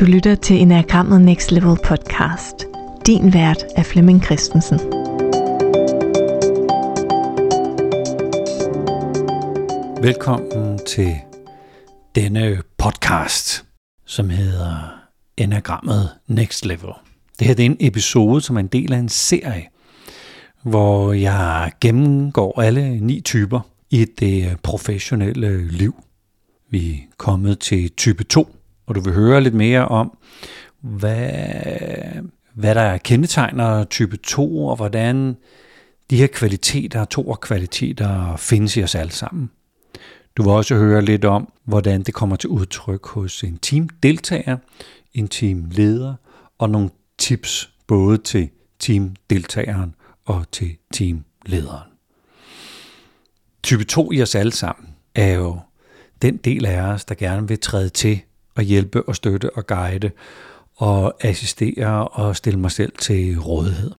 Du lytter til Enagrammet Next Level podcast. Din vært er Flemming Christensen. Velkommen til denne podcast, som hedder Enagrammet Next Level. Det her det er en episode, som er en del af en serie, hvor jeg gennemgår alle ni typer i det professionelle liv. Vi er kommet til type 2, og du vil høre lidt mere om, hvad, hvad der kendetegner type 2, og hvordan de her kvaliteter, to og kvaliteter, findes i os alle sammen. Du vil også høre lidt om, hvordan det kommer til udtryk hos en teamdeltager, en teamleder og nogle tips både til teamdeltageren og til teamlederen. Type 2 i os alle sammen er jo den del af os, der gerne vil træde til at hjælpe og støtte og guide og assistere og stille mig selv til rådighed.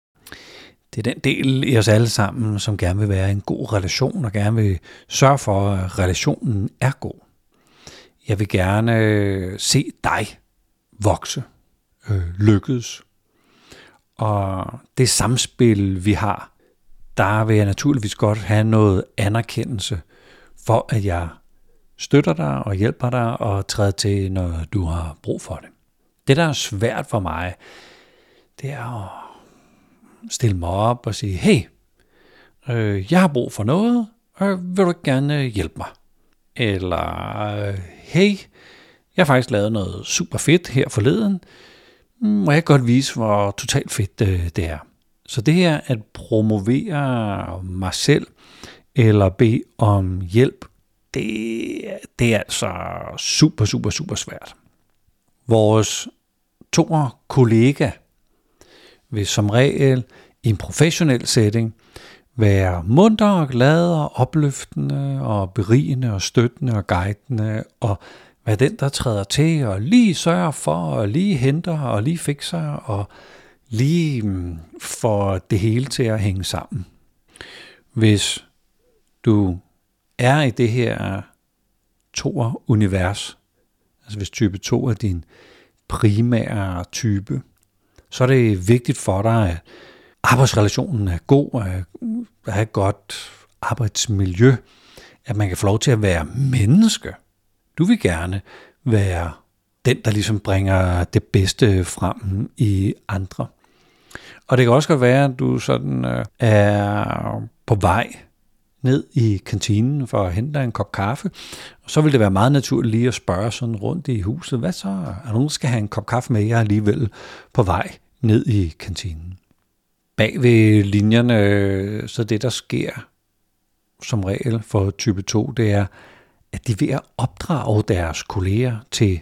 Det er den del i os alle sammen, som gerne vil være en god relation og gerne vil sørge for, at relationen er god. Jeg vil gerne øh, se dig vokse, øh, lykkes. Og det samspil, vi har, der vil jeg naturligvis godt have noget anerkendelse for, at jeg støtter dig og hjælper dig og træder til, når du har brug for det. Det, der er svært for mig, det er at stille mig op og sige, hey, øh, jeg har brug for noget, og vil du gerne øh, hjælpe mig? Eller, øh, hey, jeg har faktisk lavet noget super fedt her forleden, mm, må jeg godt vise, hvor totalt fedt øh, det er. Så det her at promovere mig selv, eller bede om hjælp, det, det er altså super, super, super svært. Vores to kollega vil som regel i en professionel setting være munter og glad og opløftende og berigende og støttende og guidende og være den, der træder til og lige sørger for og lige henter og lige fikser og lige for får det hele til at hænge sammen. Hvis du er i det her toer-univers, altså hvis type 2 er din primære type, så er det vigtigt for dig, at arbejdsrelationen er god, at have et godt arbejdsmiljø, at man kan få lov til at være menneske. Du vil gerne være den, der ligesom bringer det bedste frem i andre. Og det kan også godt være, at du sådan øh, er på vej ned i kantinen for at hente en kop kaffe. Og så vil det være meget naturligt lige at spørge sådan rundt i huset, hvad så? Er nogen, der skal have en kop kaffe med? Jeg er alligevel på vej ned i kantinen. Bag ved linjerne, så det der sker som regel for type 2, det er, at de ved at opdrage deres kolleger til,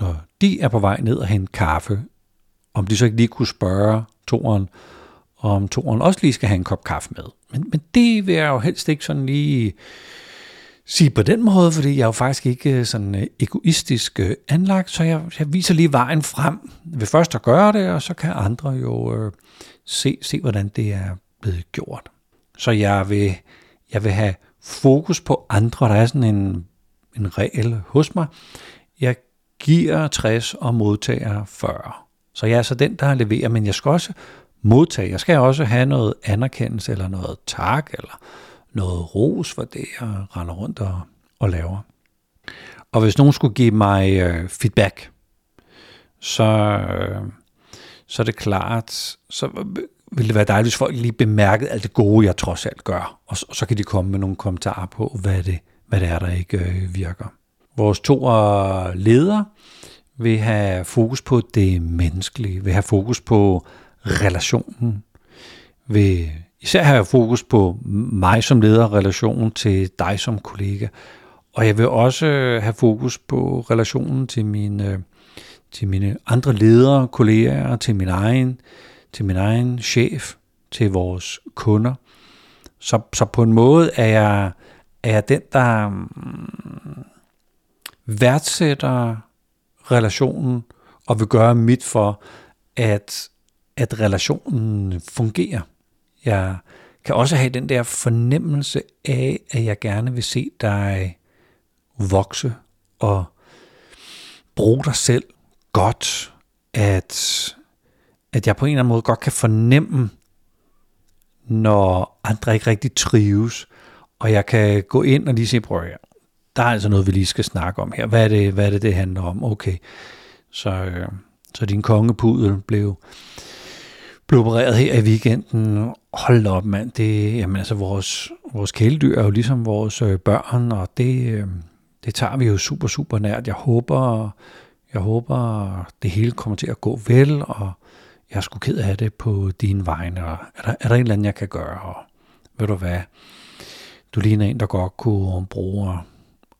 når de er på vej ned og hente kaffe, om de så ikke lige kunne spørge toeren, og om toren også lige skal have en kop kaffe med. Men, men det vil jeg jo helst ikke sådan lige sige på den måde, fordi jeg er jo faktisk ikke øh, sådan øh, egoistisk øh, anlagt, så jeg, jeg viser lige vejen frem ved først at gøre det, og så kan andre jo øh, se, se, hvordan det er blevet gjort. Så jeg vil, jeg vil have fokus på andre. Der er sådan en, en regel hos mig. Jeg giver 60 og modtager 40. Så jeg er så den, der leverer, men jeg skal også modtage. Jeg skal også have noget anerkendelse, eller noget tak, eller noget ros for det, jeg render rundt og, og laver. Og hvis nogen skulle give mig øh, feedback, så, øh, så er det klart, så ville det være dejligt, hvis folk lige bemærkede alt det gode, jeg trods alt gør. Og så, og så kan de komme med nogle kommentarer på, hvad det, hvad det er, der ikke øh, virker. Vores to ledere vil have fokus på det menneskelige, vil have fokus på relationen, vil især have fokus på mig som leder, relationen til dig som kollega, og jeg vil også øh, have fokus på relationen til mine, øh, til mine andre ledere, kolleger, til min egen, til min egen chef, til vores kunder. Så, så på en måde er jeg, er jeg den, der mm, værdsætter relationen og vil gøre mit for, at at relationen fungerer. Jeg kan også have den der fornemmelse af, at jeg gerne vil se dig vokse og bruge dig selv godt, at, at jeg på en eller anden måde godt kan fornemme, når andre ikke rigtig trives, og jeg kan gå ind og lige se, prøv her, der er altså noget, vi lige skal snakke om her. Hvad er det, hvad er det, det handler om? Okay, så, øh, så din kongepudel blev, blev opereret her i weekenden. Hold op, mand. Det, jamen, altså, vores, vores kæledyr er jo ligesom vores øh, børn, og det, øh, det tager vi jo super, super nært. Jeg håber, jeg håber, det hele kommer til at gå vel, og jeg er sgu ked af det på din vegne, og er der, er der en eller anden, jeg kan gøre, og ved du hvad, du ligner en, der godt kunne bruge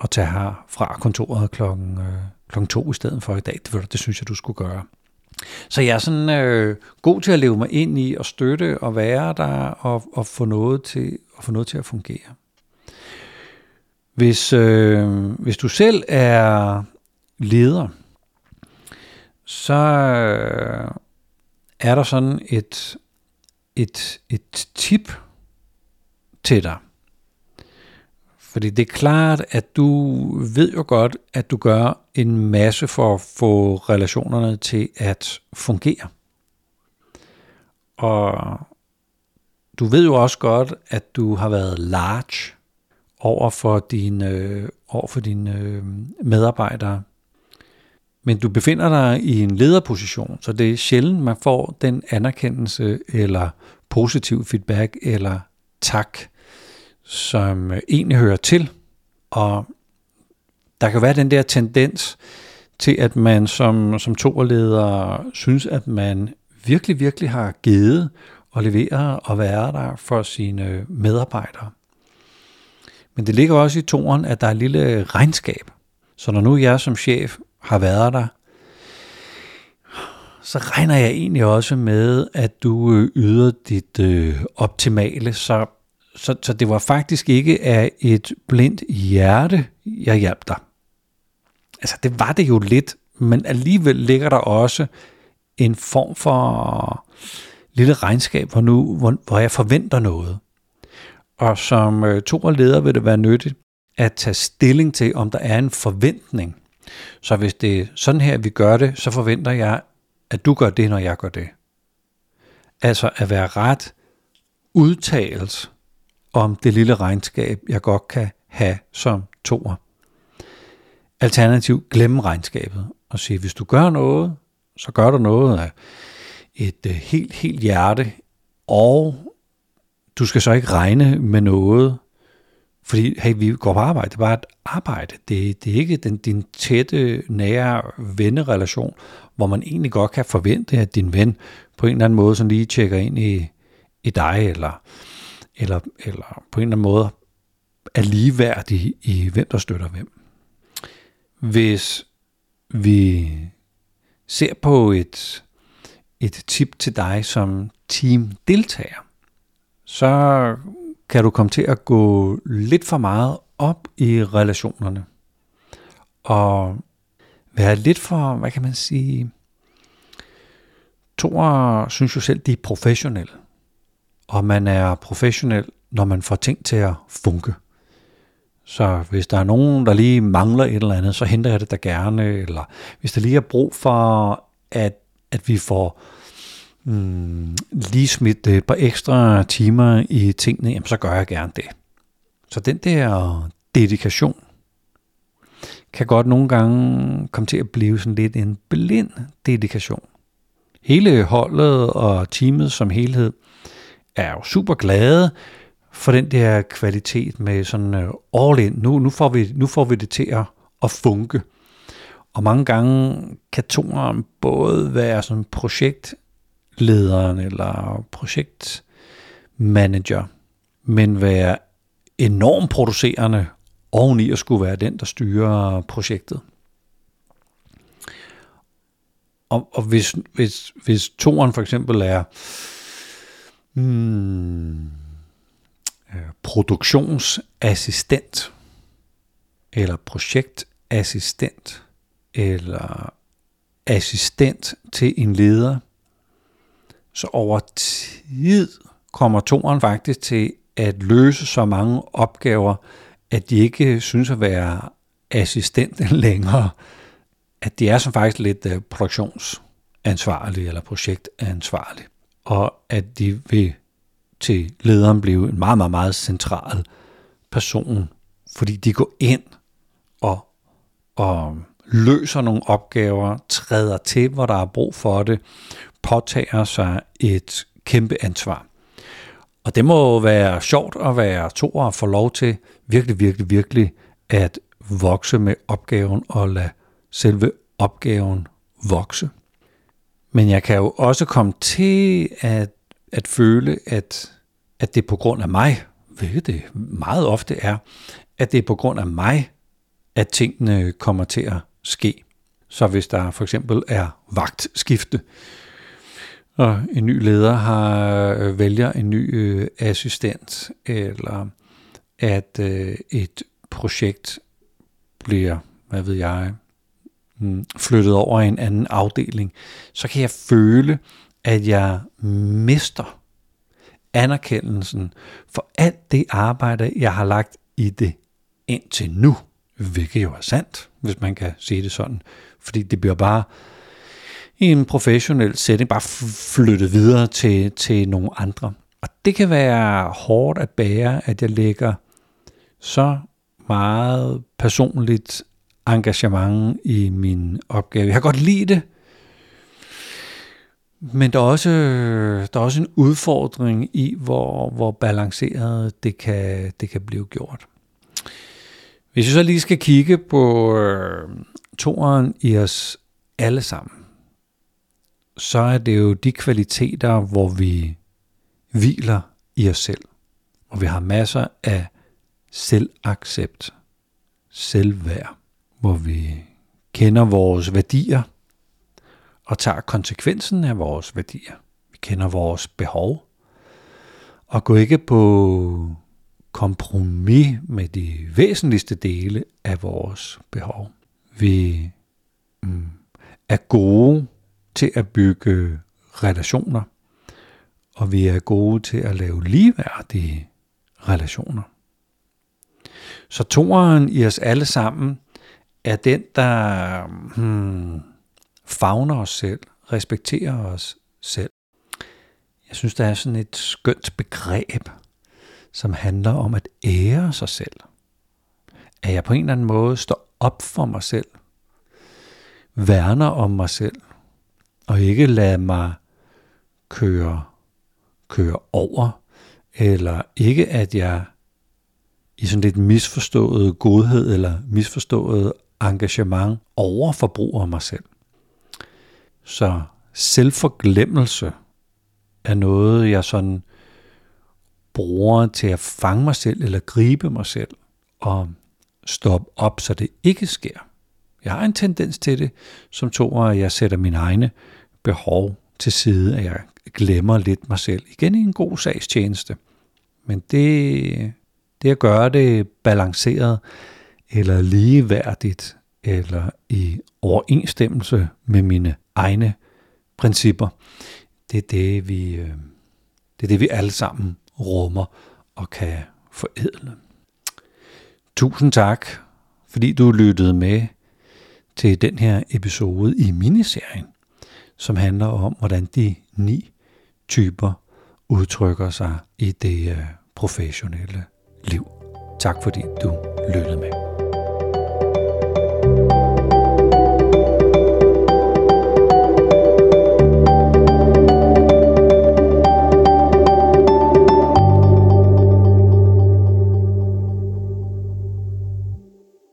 at tage her fra kontoret klokken, øh, klokken to i stedet for i dag. Det, det synes jeg, du skulle gøre. Så jeg er sådan øh, god til at leve mig ind i og støtte og være der og, og få, noget til, at få noget til at fungere. Hvis, øh, hvis du selv er leder, så øh, er der sådan et, et, et tip til dig. Fordi det er klart, at du ved jo godt, at du gør en masse for at få relationerne til at fungere. Og du ved jo også godt, at du har været large over for dine, øh, over for dine øh, medarbejdere. Men du befinder dig i en lederposition, så det er sjældent, man får den anerkendelse eller positiv feedback eller tak, som øh, egentlig hører til. Og der kan være den der tendens til, at man som, som toerleder synes, at man virkelig, virkelig har givet og leveret og været der for sine medarbejdere. Men det ligger også i toren, at der er et lille regnskab. Så når nu jeg som chef har været der, så regner jeg egentlig også med, at du øh, yder dit øh, optimale, så så, så det var faktisk ikke af et blindt hjerte, jeg hjalp dig. Altså det var det jo lidt, men alligevel ligger der også en form for lille regnskab, hvor, nu, hvor, hvor jeg forventer noget. Og som øh, to og leder vil det være nyttigt at tage stilling til, om der er en forventning. Så hvis det er sådan her, vi gør det, så forventer jeg, at du gør det, når jeg gør det. Altså at være ret udtalt om det lille regnskab, jeg godt kan have som toer. Alternativt glemme regnskabet og sige, hvis du gør noget, så gør du noget af et øh, helt, helt hjerte, og du skal så ikke regne med noget, fordi hey, vi går på arbejde, det er bare et arbejde. Det, det er ikke den, din tætte, nære vennerelation, hvor man egentlig godt kan forvente, at din ven på en eller anden måde sådan lige tjekker ind i, i dig, eller eller, eller på en eller anden måde er ligeværdige i, hvem der støtter hvem. Hvis vi ser på et, et tip til dig som teamdeltager, så kan du komme til at gå lidt for meget op i relationerne. Og være lidt for, hvad kan man sige, Tor synes jo selv, de er professionelle og man er professionel, når man får ting til at funke. Så hvis der er nogen, der lige mangler et eller andet, så henter jeg det der gerne. Eller hvis der lige er brug for, at, at vi får mm, lige smidt øh, et par ekstra timer i tingene, jamen, så gør jeg gerne det. Så den der dedikation kan godt nogle gange komme til at blive sådan lidt en blind dedikation. Hele holdet og teamet som helhed er jo super glade for den der kvalitet med sådan øh, all in. Nu, nu, får vi, nu får vi det til at, at funke. Og mange gange kan toren både være sådan projektlederen eller projektmanager, men være enormt producerende oveni at skulle være den, der styrer projektet. Og, og hvis, hvis, hvis toren for eksempel er hmm, øh, produktionsassistent, eller projektassistent, eller assistent til en leder, så over tid kommer toren faktisk til at løse så mange opgaver, at de ikke synes at være assistent længere, at de er som faktisk lidt øh, produktionsansvarlige eller projektansvarlige, og at de vil til lederen blive en meget, meget, meget central person, fordi de går ind og, og løser nogle opgaver, træder til, hvor der er brug for det, påtager sig et kæmpe ansvar. Og det må være sjovt at være to og få lov til virkelig, virkelig, virkelig at vokse med opgaven og lade selve opgaven vokse. Men jeg kan jo også komme til at, at føle, at, at det er på grund af mig, hvilket det meget ofte er, at det er på grund af mig, at tingene kommer til at ske. Så hvis der for eksempel er vagtskifte, og en ny leder har øh, vælger en ny øh, assistent, eller at øh, et projekt bliver, hvad ved jeg, Mm, flyttet over i en anden afdeling, så kan jeg føle, at jeg mister anerkendelsen for alt det arbejde, jeg har lagt i det indtil nu, hvilket jo er sandt, hvis man kan sige det sådan, fordi det bliver bare i en professionel setting bare flyttet videre til, til nogle andre. Og det kan være hårdt at bære, at jeg lægger så meget personligt engagement i min opgave. Jeg kan godt lide det, men der er også, der er også en udfordring i, hvor, hvor balanceret det kan, det kan blive gjort. Hvis vi så lige skal kigge på øh, toren i os alle sammen, så er det jo de kvaliteter, hvor vi hviler i os selv. Hvor vi har masser af selvaccept, selvværd. Hvor vi kender vores værdier og tager konsekvensen af vores værdier. Vi kender vores behov og går ikke på kompromis med de væsentligste dele af vores behov. Vi mm, er gode til at bygge relationer, og vi er gode til at lave ligeværdige relationer. Så toren i os alle sammen er den, der hmm, fagner os selv, respekterer os selv. Jeg synes, der er sådan et skønt begreb, som handler om at ære sig selv. At jeg på en eller anden måde står op for mig selv, værner om mig selv, og ikke lade mig køre, køre over, eller ikke at jeg i sådan lidt misforstået godhed eller misforstået engagement overforbruger mig selv. Så selvforglemmelse er noget, jeg sådan bruger til at fange mig selv eller gribe mig selv og stoppe op, så det ikke sker. Jeg har en tendens til det, som to, at jeg sætter mine egne behov til side, at jeg glemmer lidt mig selv. Igen i en god sagstjeneste. Men det, det at gøre det balanceret, eller ligeværdigt, eller i overensstemmelse med mine egne principper, det er det, vi, øh, det er det, vi alle sammen rummer og kan forædle. Tusind tak, fordi du lyttede med til den her episode i miniserien, som handler om, hvordan de ni typer udtrykker sig i det øh, professionelle liv. Tak fordi du lyttede med.